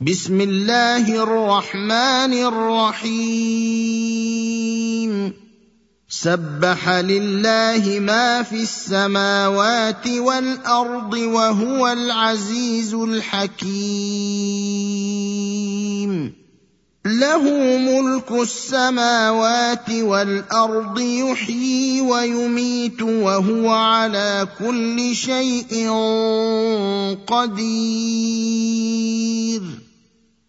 بسم الله الرحمن الرحيم. سبح لله ما في السماوات والأرض وهو العزيز الحكيم. له ملك السماوات والأرض يحيي ويميت وهو على كل شيء قدير.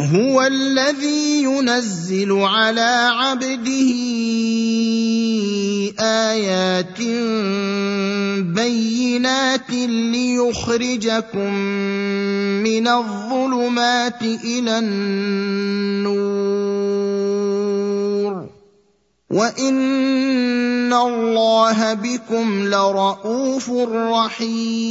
هو الذي ينزل على عبده آيات بينات ليخرجكم من الظلمات إلى النور. وإن الله بكم لرءوف رحيم.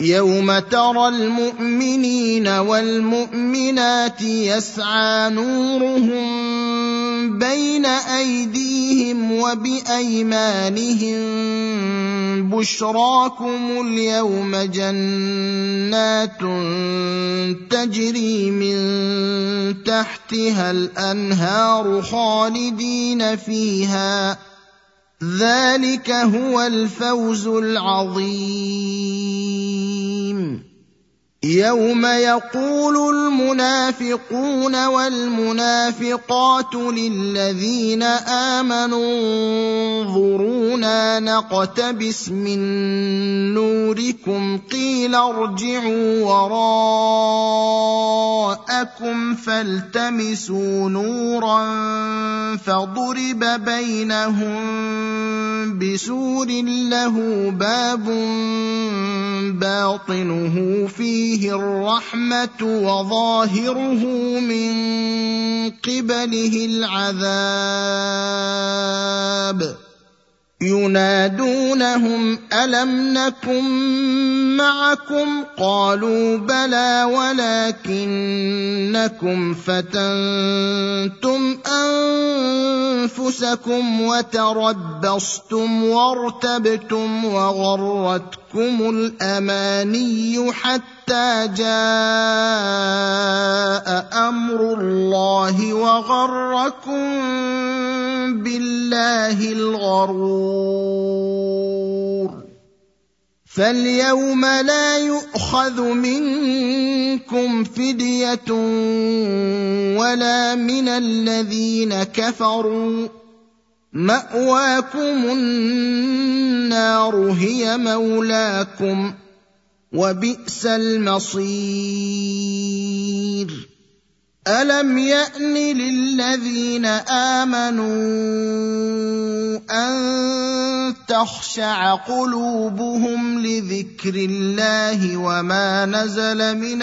يوم ترى المؤمنين والمؤمنات يسعى نورهم بين ايديهم وبايمانهم بشراكم اليوم جنات تجري من تحتها الانهار خالدين فيها ذلك هو الفوز العظيم. يوم يقول المنافقون والمنافقات للذين آمنوا انظرونا نقتبس من نوركم قيل ارجعوا جاءكم فالتمسوا نورا فضرب بينهم بسور له باب باطنه فيه الرحمة وظاهره من قبله العذاب ينادونهم ألم نكن معكم؟ قالوا بلى ولكنكم فتنتم أنفسكم وتربصتم وارتبتم وغرتكم الأماني حتى جاء أمر الله وغركم بالله الغرور. فاليوم لا يؤخذ منكم فدية ولا من الذين كفروا. مأواكم النار هي مولاكم وبئس المصير. الم يان للذين امنوا ان تخشع قلوبهم لذكر الله وما نزل من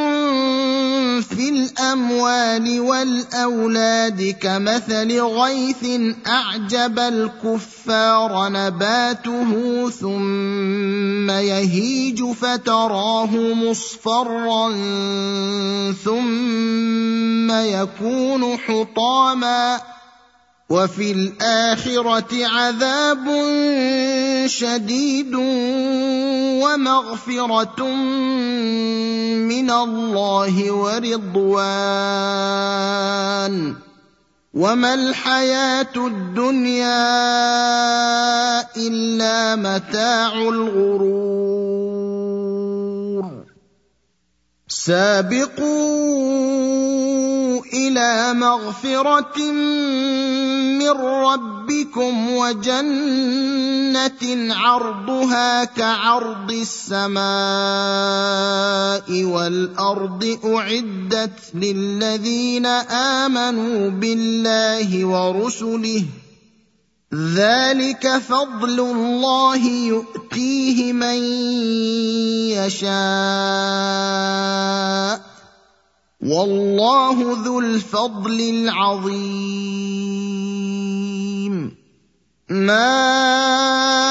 في الأموال والأولاد كمثل غيث أعجب الكفار نباته ثم يهيج فتراه مصفرا ثم يكون حطاما وفي الآخرة عذاب شديد ومغفرة من الله ورضوان. وما الحياة الدنيا إلا متاع الغرور. سابقوا إلى مغفرة من ربكم وجنة عرضها كعرض السماء والأرض أعدت للذين آمنوا بالله ورسله ذلك فضل الله يؤتيه من يشاء والله ذو الفضل العظيم. ما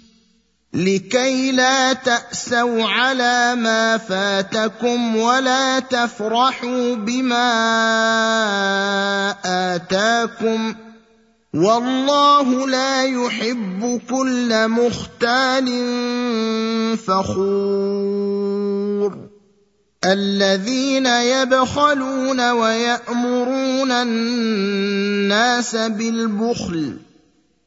لكي لا تأسوا على ما فاتكم ولا تفرحوا بما آتاكم والله لا يحب كل مختال فخور الذين يبخلون ويأمرون الناس بالبخل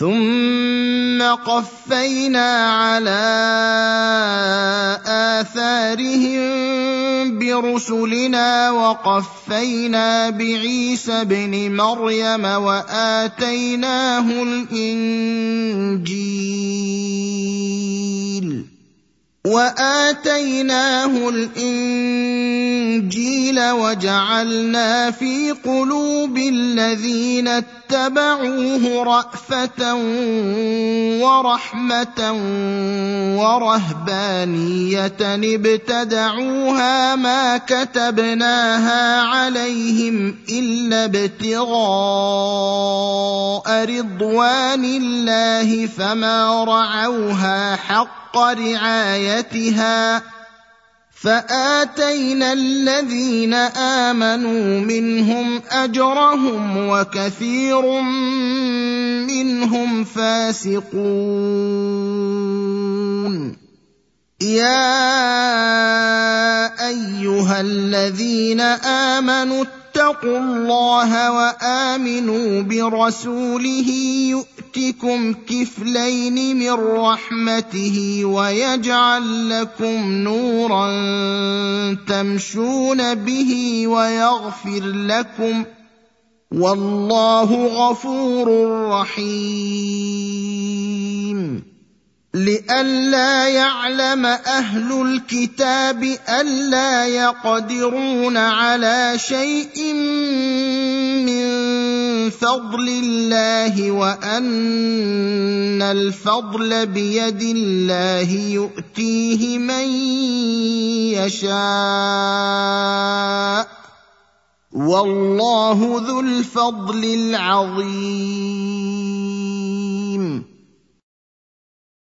ثم قفينا على آثارهم برسلنا وقفينا بعيسى ابن مريم وآتيناه الإنجيل. وآتيناه الإنجيل وجعلنا في قلوب الذين اتبعوه رأفة ورحمة ورهبانية ابتدعوها ما كتبناها عليهم إلا ابتغاء رضوان الله فما رعوها حق رعايتها فآتينا الذين آمنوا منهم أجرهم وكثير منهم فاسقون. يا أيها الذين آمنوا اتقوا الله وآمنوا برسوله يؤتكم كفلين من رحمته ويجعل لكم نورا تمشون به ويغفر لكم والله غفور رحيم. لئلا يعلم أهل الكتاب الا يقدرون على شيء فضل الله وأن الفضل بيد الله يؤتيه من يشاء. والله ذو الفضل العظيم.